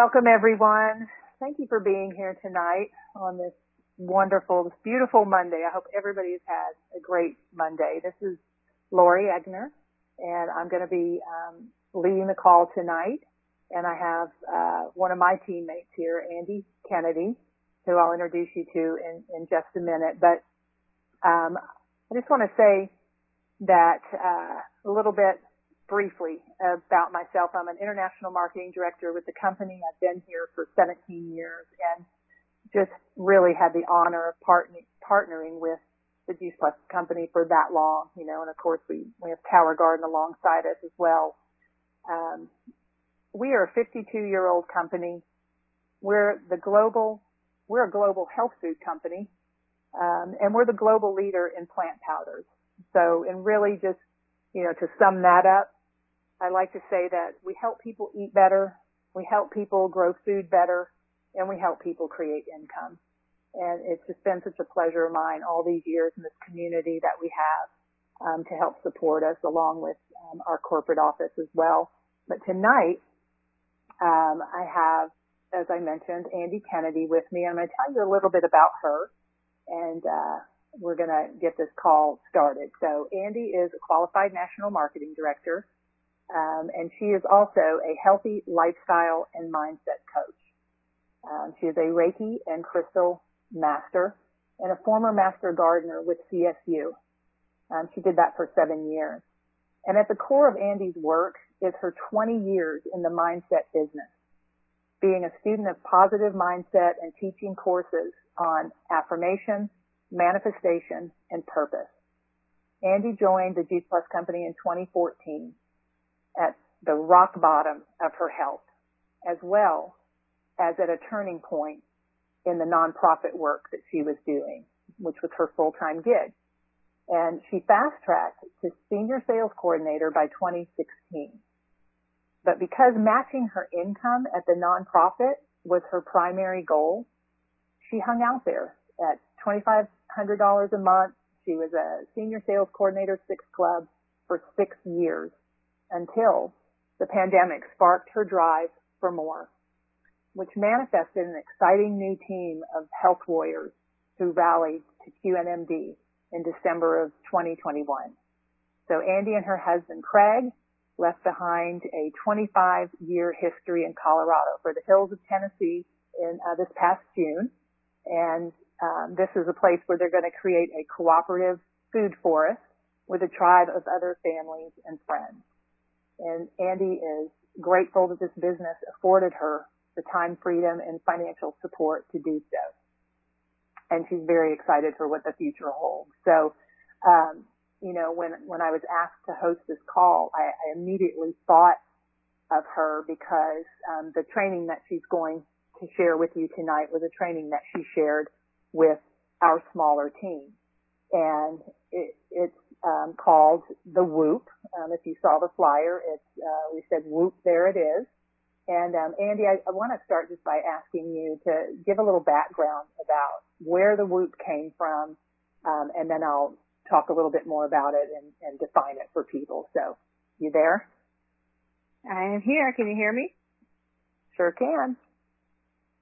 Welcome everyone. Thank you for being here tonight on this wonderful, this beautiful Monday. I hope everybody has had a great Monday. This is Lori Egner and I'm going to be um, leading the call tonight. And I have uh, one of my teammates here, Andy Kennedy, who I'll introduce you to in, in just a minute. But um, I just want to say that uh, a little bit briefly about myself. I'm an international marketing director with the company. I've been here for 17 years and just really had the honor of partnering, partnering with the Juice Plus company for that long, you know, and of course we, we have Tower Garden alongside us as well. Um, we are a 52 year old company. We're the global, we're a global health food company, um, and we're the global leader in plant powders. So, and really just, you know, to sum that up, I like to say that we help people eat better, we help people grow food better, and we help people create income. And it's just been such a pleasure of mine all these years in this community that we have um, to help support us along with um, our corporate office as well. But tonight, um, I have, as I mentioned, Andy Kennedy with me. I'm going to tell you a little bit about her, and uh, we're going to get this call started. So Andy is a qualified national marketing director um, and she is also a healthy lifestyle and mindset coach. Um, she is a Reiki and crystal master and a former master gardener with CSU. Um, she did that for seven years. And at the core of Andy's work is her 20 years in the mindset business, being a student of positive mindset and teaching courses on affirmation, manifestation, and purpose. Andy joined the Juice Plus company in 2014 at the rock bottom of her health, as well as at a turning point in the nonprofit work that she was doing, which was her full-time gig. And she fast-tracked to senior sales coordinator by 2016. But because matching her income at the nonprofit was her primary goal, she hung out there at $2,500 a month. She was a senior sales coordinator, Six Club, for six years until the pandemic sparked her drive for more, which manifested an exciting new team of health warriors who rallied to QNMD in December of 2021. So Andy and her husband Craig left behind a 25 year history in Colorado for the hills of Tennessee in uh, this past June. And um, this is a place where they're going to create a cooperative food forest with a tribe of other families and friends and Andy is grateful that this business afforded her the time freedom and financial support to do so. And she's very excited for what the future holds. So, um, you know, when, when I was asked to host this call, I, I immediately thought of her because, um, the training that she's going to share with you tonight was a training that she shared with our smaller team. And it, it's um, called the Whoop. Um, if you saw the flyer, it's uh, we said Whoop. There it is. And um, Andy, I, I want to start just by asking you to give a little background about where the Whoop came from, um, and then I'll talk a little bit more about it and, and define it for people. So, you there? I am here. Can you hear me? Sure can.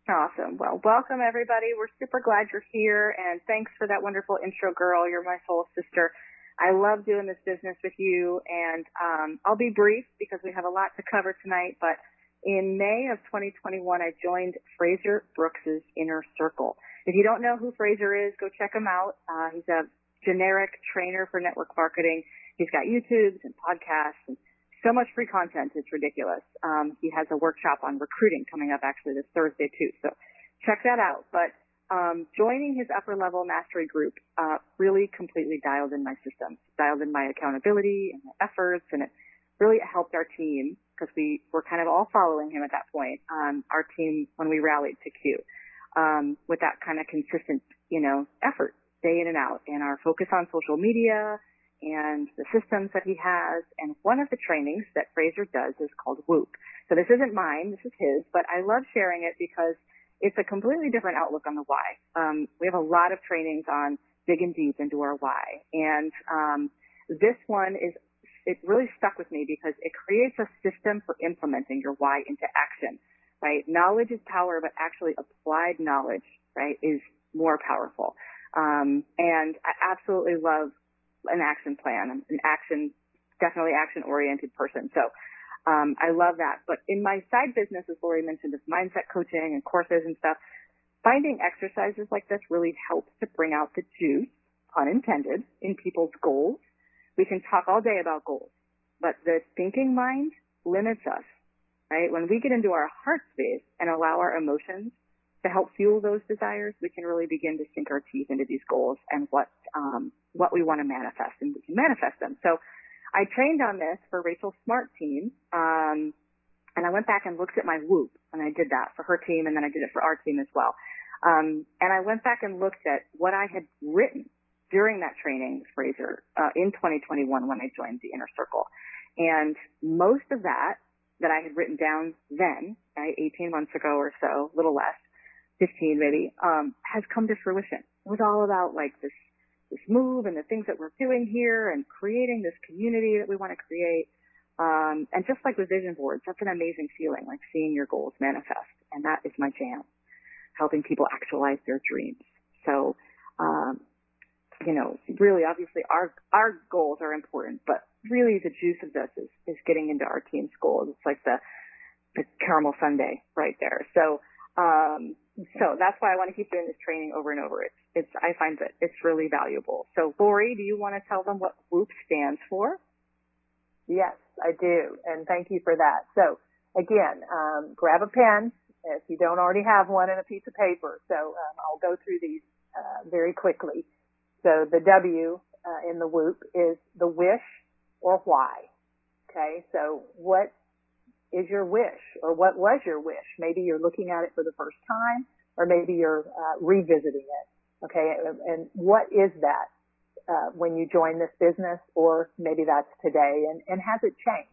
Awesome. Well, welcome everybody. We're super glad you're here and thanks for that wonderful intro, girl. You're my soul sister. I love doing this business with you and um, I'll be brief because we have a lot to cover tonight, but in May of 2021, I joined Frazer Brooks's Inner Circle. If you don't know who Frazer is, go check him out. Uh, he's a generic trainer for network marketing. He's got YouTubes and podcasts and so much free content. It's ridiculous. Um, he has a workshop on recruiting coming up actually this Thursday too. So check that out. But um, joining his upper level mastery group uh, really completely dialed in my systems, dialed in my accountability and my efforts, and it really helped our team because we were kind of all following him at that point. Um, our team when we rallied to Q um, with that kind of consistent, you know, effort day in and out, and our focus on social media and the systems that he has. And one of the trainings that Frazer does is called Whoop. So this isn't mine, this is his, but I love sharing it because it's a completely different outlook on the why. Um, we have a lot of trainings on digging deep into our why, and um, this one is it really stuck with me because it creates a system for implementing your why into action right? Knowledge is power, but actually applied knowledge, right, is more powerful. Um, and I absolutely love an action plan, I'm an action, definitely action oriented person. So, um, I love that. But in my side business, as Lori mentioned, of mindset coaching and courses and stuff, finding exercises like this really helps to bring out the juice, unintended, in people's goals. We can talk all day about goals, but the thinking mind limits us, right? When we get into our heart space and allow our emotions to help fuel those desires, we can really begin to sink our teeth into these goals and what um, what we want to manifest, and we can manifest them. So, I trained on this for Rachel Smart team, um, and I went back and looked at my Whoop, and I did that for her team, and then I did it for our team as well. Um, and I went back and looked at what I had written during that training, Frazer, uh, in 2021 when I joined the Inner Circle, and most of that that I had written down then, right, 18 months ago or so, a little less, 15 maybe, um, has come to fruition. It was all about like this, this move and the things that we're doing here and creating this community that we want to create. Um, and just like with vision boards, that's an amazing feeling, like seeing your goals manifest. And that is my jam, helping people actualize their dreams. So, um, you know, really obviously our, our goals are important, but really the juice of this is, is getting into our team's goals. It's like the, the caramel sundae right there. So, um, so that's why I want to keep doing this training over and over. It's, it's, I find that it's really valuable. So Lori, do you want to tell them what WHOOP stands for? Yes, I do. And thank you for that. So again, um, grab a pen if you don't already have one and a piece of paper. So um, I'll go through these uh, very quickly. So the W uh, in the WHOOP is the wish or why. Okay, so what is your wish or what was your wish? Maybe you're looking at it for the first time or maybe you're uh, revisiting it. Okay, and what is that uh, when you join this business or maybe that's today and, and has it changed?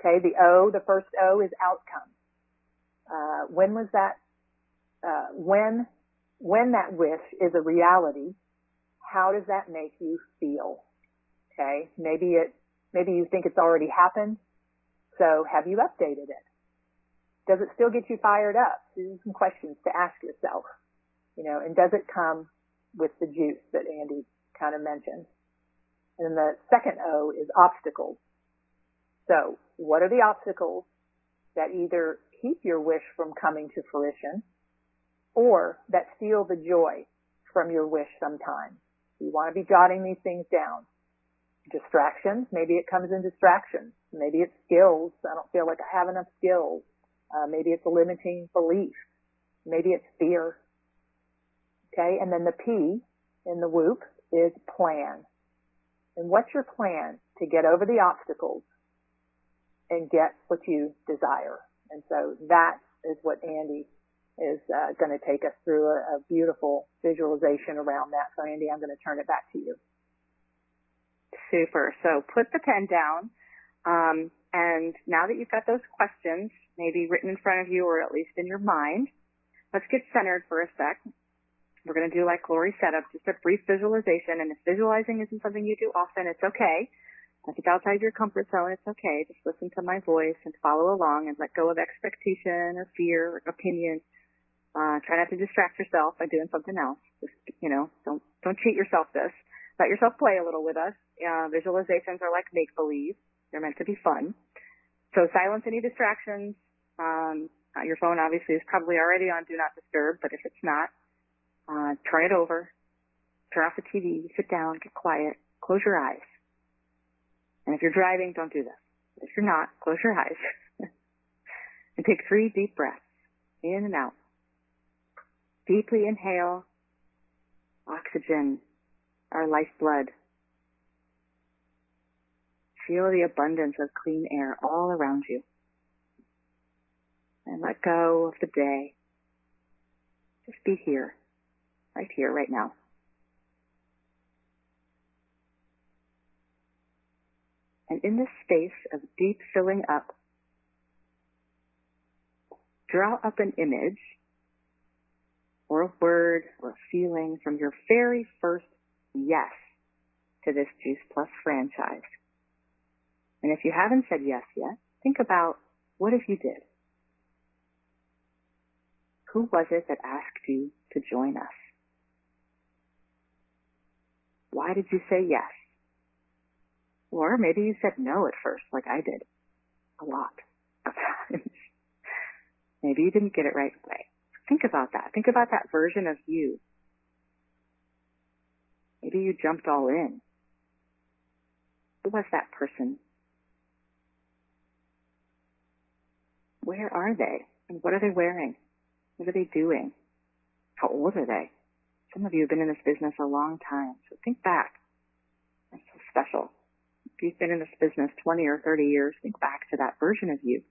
Okay, the O, the first O is outcome. Uh, when was that, uh, when, when that wish is a reality, how does that make you feel? Okay, maybe it, maybe you think it's already happened. So have you updated it? Does it still get you fired up? These are some questions to ask yourself. You know, and does it come with the juice that Andy kind of mentioned? And the second O is obstacles. So what are the obstacles that either keep your wish from coming to fruition or that steal the joy from your wish sometimes? You want to be jotting these things down distractions. Maybe it comes in distractions. Maybe it's skills. I don't feel like I have enough skills. Uh, maybe it's a limiting belief. Maybe it's fear. Okay. And then the P in the whoop is plan. And what's your plan to get over the obstacles and get what you desire? And so that is what Andy is uh, going to take us through a, a beautiful visualization around that. So Andy, I'm going to turn it back to you. Super. So put the pen down. Um, and now that you've got those questions, maybe written in front of you or at least in your mind, let's get centered for a sec. We're going to do like Lori said up, just a brief visualization. And if visualizing isn't something you do often, it's okay. If it's outside your comfort zone, it's okay. Just listen to my voice and follow along and let go of expectation or fear or opinion. Uh, try not to distract yourself by doing something else. Just, you know, don't, don't cheat yourself this. Let yourself play a little with us. Uh, visualizations are like make believe. They're meant to be fun. So silence any distractions. Um, uh, your phone obviously is probably already on do not disturb, but if it's not, uh, turn it over. Turn off the TV, sit down, get quiet, close your eyes. And if you're driving, don't do this. If you're not, close your eyes. and take three deep breaths in and out. Deeply inhale oxygen our lifeblood. Feel the abundance of clean air all around you. And let go of the day. Just be here, right here, right now. And in this space of deep filling up, draw up an image or a word or a feeling from your very first yes to this Juice Plus franchise. And if you haven't said yes yet, think about what if you did? Who was it that asked you to join us? Why did you say yes? Or maybe you said no at first, like I did. A lot of times. maybe you didn't get it right away. Think about that. Think about that version of you. Maybe you jumped all in. Who was that person? Where are they? And what are they wearing? What are they doing? How old are they? Some of you have been in this business a long time, so think back. That's so special. If you've been in this business 20 or 30 years, think back to that version of you.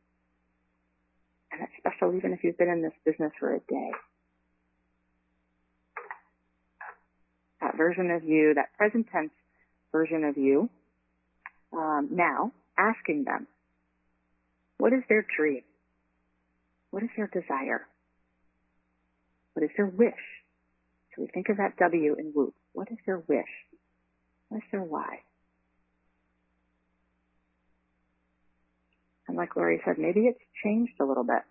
And it's special even if you've been in this business for a day. That version of you, that present tense version of you, um, now asking them, what is their dream? What is their desire? What is their wish? So we think of that W in WOOP. What is their wish? What is their why? And like Lori said, maybe it's changed a little bit.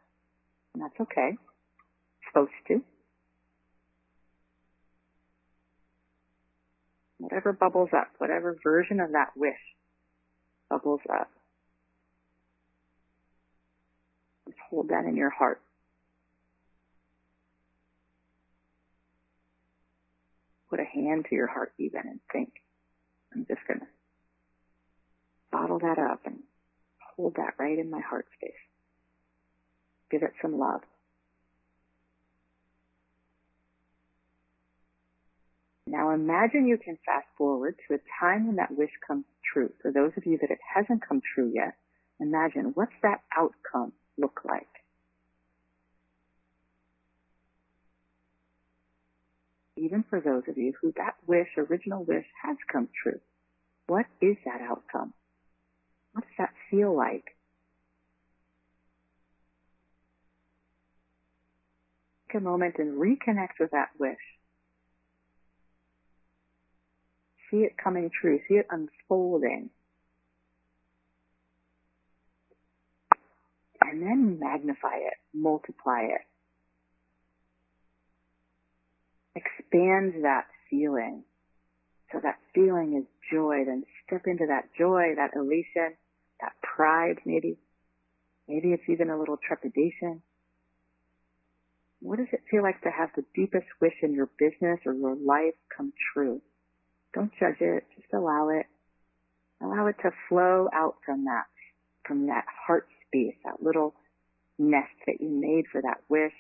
And that's okay. It's supposed to. Whatever bubbles up, whatever version of that wish bubbles up. Just hold that in your heart. Put a hand to your heart even and think. I'm just going to bottle that up and hold that right in my heart space. Give it some love. Now imagine you can fast forward to a time when that wish comes true. For those of you that it hasn't come true yet, imagine what's that outcome look like? Even for those of you who that wish, original wish, has come true, what is that outcome? What does that feel like? Take a moment and reconnect with that wish. See it coming true. See it unfolding. And then magnify it, multiply it. Expand that feeling. So that feeling is joy. Then step into that joy, that elation, that pride maybe. Maybe it's even a little trepidation. What does it feel like to have the deepest wish in your business or your life come true? Don't judge it. Just allow it. Allow it to flow out from that, from that heart space, that little nest that you made for that wish.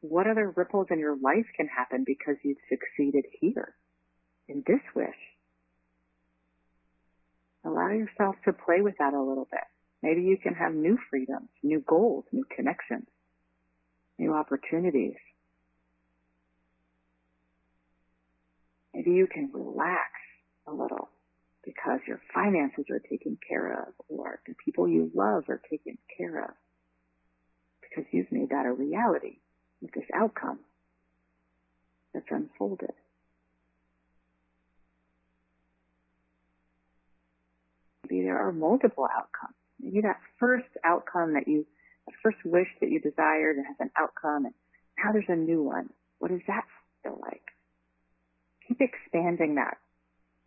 What other ripples in your life can happen because you've succeeded here in this wish? Allow yourself to play with that a little bit. Maybe you can have new freedoms, new goals, new connections, new opportunities. Maybe you can relax a little because your finances are taken care of or the people you love are taken care of because you've made that a reality with this outcome that's unfolded. Maybe there are multiple outcomes. Maybe that first outcome that you, first wish that you desired and has an outcome and now there's a new one. What does that feel like? Keep expanding that.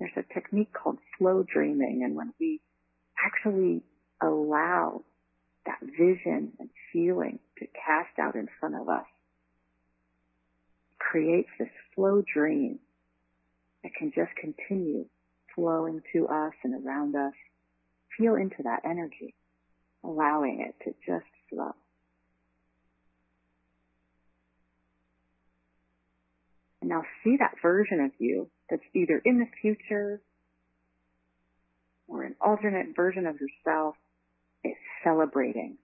There's a technique called slow dreaming and when we actually allow that vision and feeling to cast out in front of us, creates this flow dream that can just continue flowing to us and around us Feel into that energy, allowing it to just flow. And now see that version of you that's either in the future or an alternate version of yourself is celebrating.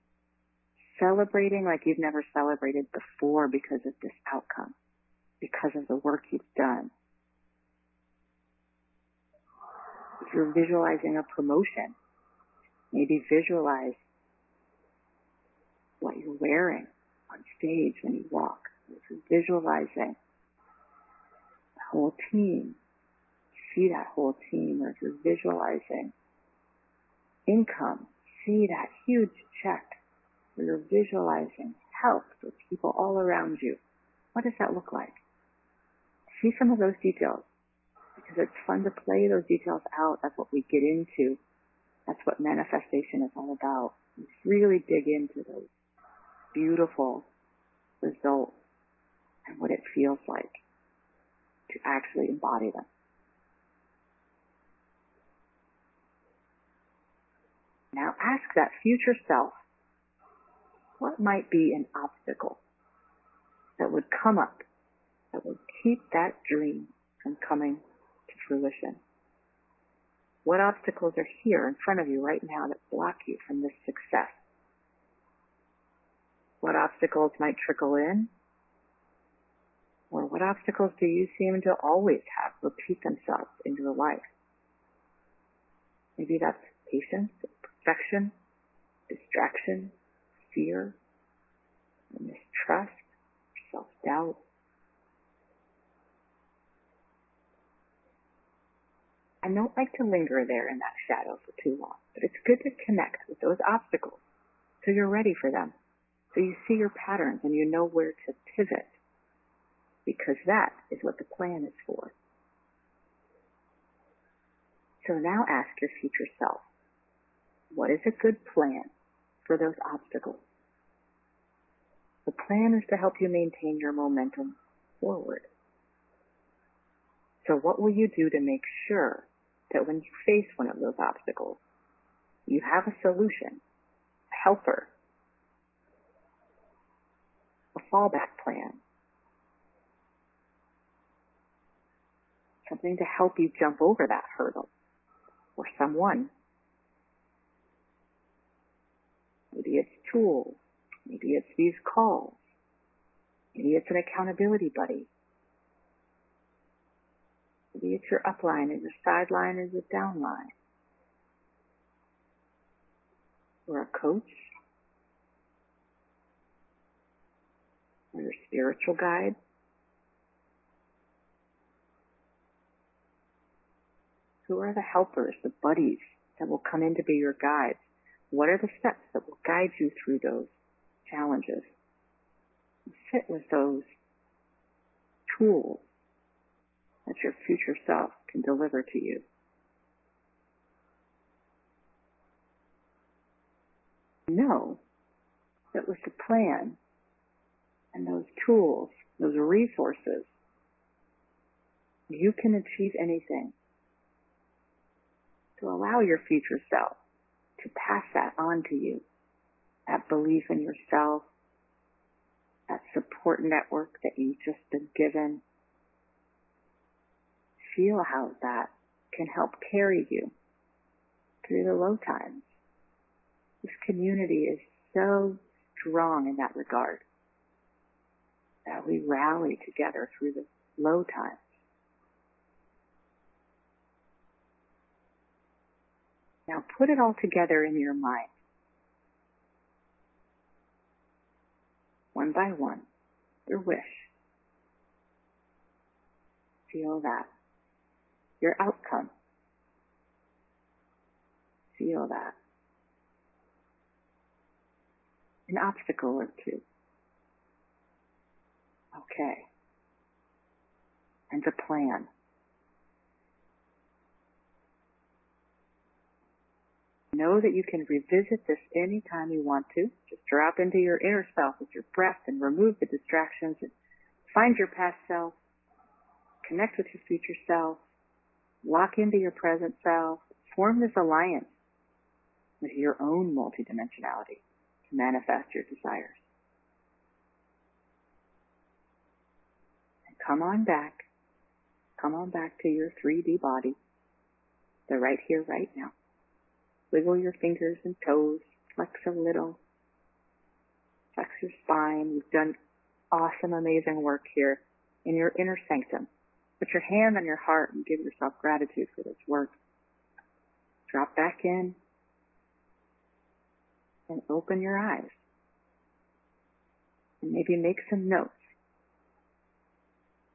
Celebrating like you've never celebrated before because of this outcome, because of the work you've done. If you're visualizing a promotion, Maybe visualize what you're wearing on stage when you walk. If you're visualizing the whole team, see that whole team. Or if you're visualizing income, see that huge check. Or you're visualizing health for people all around you, what does that look like? See some of those details because it's fun to play those details out. That's what we get into. That's what manifestation is all about. We really dig into those beautiful results and what it feels like to actually embody them. Now ask that future self, what might be an obstacle that would come up that would keep that dream from coming to fruition? What obstacles are here in front of you right now that block you from this success? What obstacles might trickle in? Or what obstacles do you seem to always have repeat themselves in your life? Maybe that's patience, perfection, distraction, fear, mistrust, self-doubt. I don't like to linger there in that shadow for too long, but it's good to connect with those obstacles so you're ready for them. So you see your patterns and you know where to pivot because that is what the plan is for. So now ask your future self, what is a good plan for those obstacles? The plan is to help you maintain your momentum forward. So what will you do to make sure that when you face one of those obstacles, you have a solution, a helper, a fallback plan, something to help you jump over that hurdle or someone. Maybe it's tools. Maybe it's these calls. Maybe it's an accountability buddy. Maybe it's your upline and your sideline is a downline. Or a coach. Or your spiritual guide. Who are the helpers, the buddies that will come in to be your guides? What are the steps that will guide you through those challenges? Sit with those tools that your future self can deliver to you. Know that with the plan and those tools, those resources, you can achieve anything. To allow your future self to pass that on to you, that belief in yourself, that support network that you've just been given, feel how that can help carry you through the low times. This community is so strong in that regard that we rally together through the low times. Now put it all together in your mind. One by one, your wish. Feel that your outcome. Feel that. An obstacle or two. Okay. And the plan. Know that you can revisit this anytime you want to. Just drop into your inner self with your breath and remove the distractions and find your past self. Connect with your future self Lock into your present self. Form this alliance with your own multidimensionality to manifest your desires. And come on back. Come on back to your 3D body. They're right here, right now. Wiggle your fingers and toes. Flex a little. Flex your spine. You've done awesome, amazing work here in your inner sanctum. Put your hand on your heart and give yourself gratitude for this work. Drop back in and open your eyes. And maybe make some notes.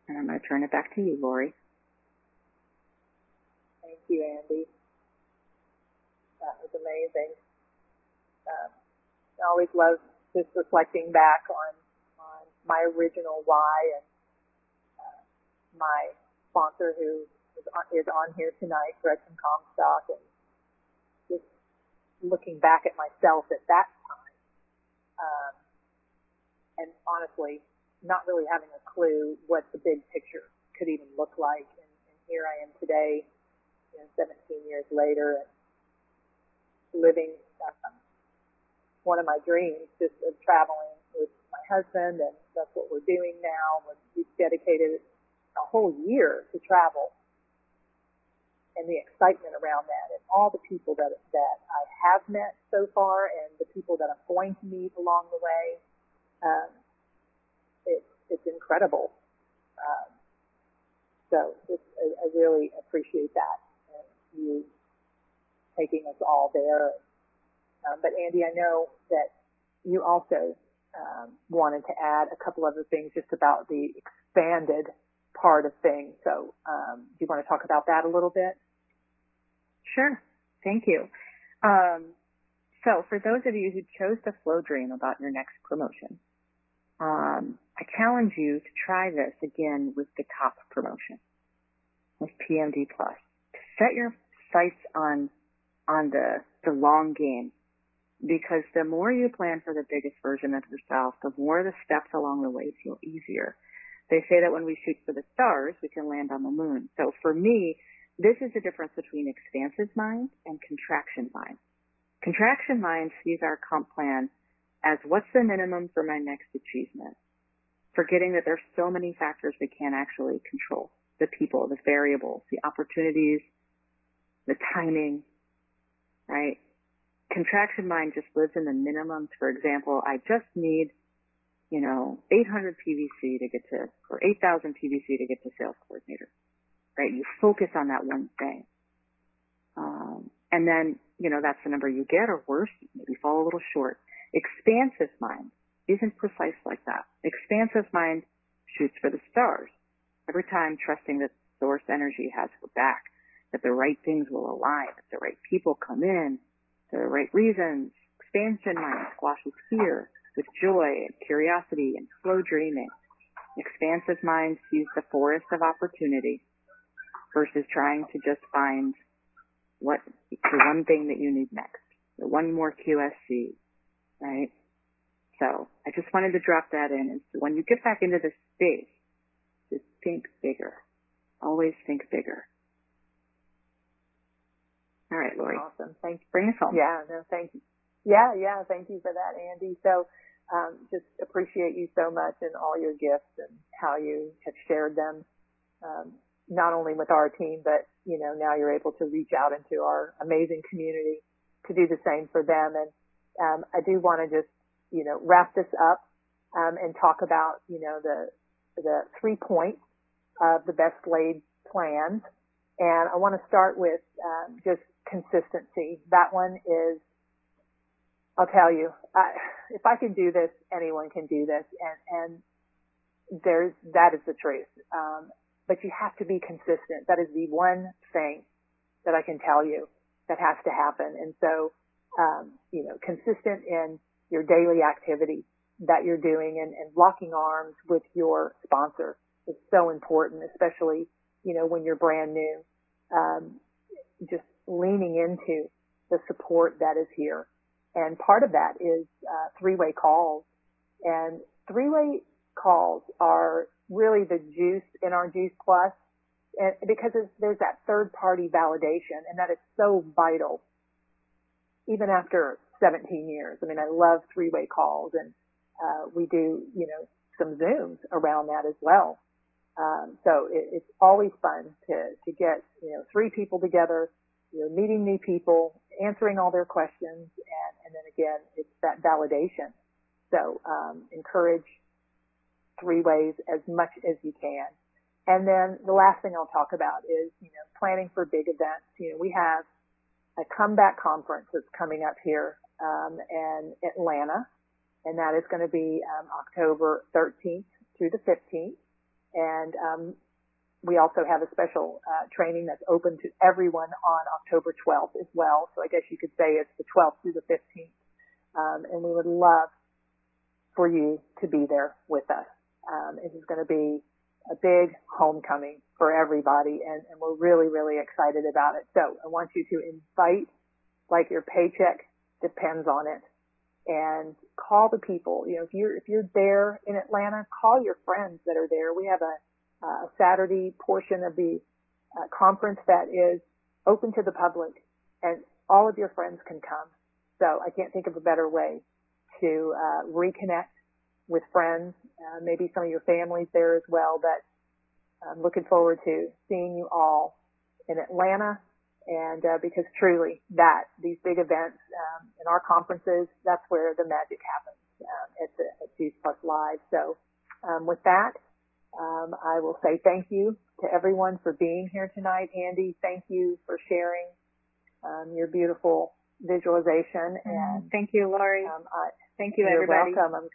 And I'm going to turn it back to you, Lori. Thank you, Andi. Amazing. Um, I always love just reflecting back on, on my original why and uh, my sponsor who is on, is on here tonight, Gretchen Comstock, and just looking back at myself at that time, um, and honestly, not really having a clue what the big picture could even look like. And, and here I am today, you know, 17 years later, and living um, one of my dreams, just of traveling with my husband, and that's what we're doing now. We've dedicated a whole year to travel, and the excitement around that, and all the people that that I have met so far, and the people that I'm going to meet along the way. Um, it's it's incredible. Um, so just, I, I really appreciate that and you taking us all there. Um, but Andy, I know that you also um, wanted to add a couple other things just about the expanded part of things. So um, do you want to talk about that a little bit? Sure. Thank you. Um, so for those of you who chose to flow dream about your next promotion, um, I challenge you to try this again with the top promotion, with PMD Plus. Set your sights on on the the long game, because the more you plan for the biggest version of yourself, the more the steps along the way feel easier. They say that when we shoot for the stars, we can land on the moon. So for me, this is the difference between expansive mind and contraction mind. Contraction mind sees our comp plan as what's the minimum for my next achievement forgetting that there's so many factors we can't actually control. The people, the variables, the opportunities, the timing, right? Contraction mind just lives in the minimums. For example, I just need, you know, 800 PVC to get to, or 8,000 PVC to get to sales coordinator, right? You focus on that one thing. Um, and then, you know, that's the number you get or worse, maybe fall a little short. Expansive mind isn't precise like that. Expansive mind shoots for the stars. Every time trusting that source energy has her back, that the right things will align, that the right people come in, the right reasons. Expansion mind squashes fear with joy and curiosity and slow dreaming. Expansive mind sees the forest of opportunity versus trying to just find what the one thing that you need next, the one more QSC, right? So I just wanted to drop that in. And so when you get back into this space, just think bigger. Always think bigger. All right, Lori. Awesome. Thank you. Bring us home. Yeah, no, thank you. Yeah, yeah, thank you for that, Andy. So, um, just appreciate you so much and all your gifts and how you have shared them, um, not only with our team, but, you know, now you're able to reach out into our amazing community to do the same for them. And, um, I do want to just you know, wrap this up um, and talk about, you know, the the three points of the best laid plans. And I want to start with um, just consistency. That one is, I'll tell you, I, if I can do this, anyone can do this, and and there's that is the truth. Um, but you have to be consistent. That is the one thing that I can tell you that has to happen. And so, um, you know, consistent in your daily activity that you're doing and, and locking arms with your sponsor is so important, especially, you know, when you're brand new. Um, just leaning into the support that is here. And part of that is uh, three-way calls. And three-way calls are really the juice in our Juice Plus and because there's that third-party validation, and that is so vital, even after 17 years. I mean, I love three-way calls and, uh, we do, you know, some Zooms around that as well. Um, so it, it's always fun to, to get, you know, three people together, you know, meeting new people, answering all their questions, and, and then again, it's that validation. So, um, encourage three ways as much as you can. And then the last thing I'll talk about is, you know, planning for big events. You know, we have a comeback conference that's coming up here um, and Atlanta, and that is going to be um, October 13th through the 15th. And um, we also have a special uh, training that's open to everyone on October 12th as well. So I guess you could say it's the 12th through the 15th. Um, and we would love for you to be there with us. Um, is going to be a big homecoming for everybody, and, and we're really, really excited about it. So I want you to invite, like your paycheck depends on it, and call the people. You know, if you're if you're there in Atlanta, call your friends that are there. We have a, a Saturday portion of the uh, conference that is open to the public, and all of your friends can come. So I can't think of a better way to uh, reconnect with friends, uh, maybe some of your families there as well. But I'm looking forward to seeing you all in Atlanta. And uh, because truly, that these big events um, in our conferences, that's where the magic happens um, at, the, at Juice Plus Live. So um, with that, um, I will say thank you to everyone for being here tonight. Andy, thank you for sharing um, your beautiful visualization. Mm-hmm. And thank you, Lori. Um, I, thank you, you're everybody. welcome. I'm,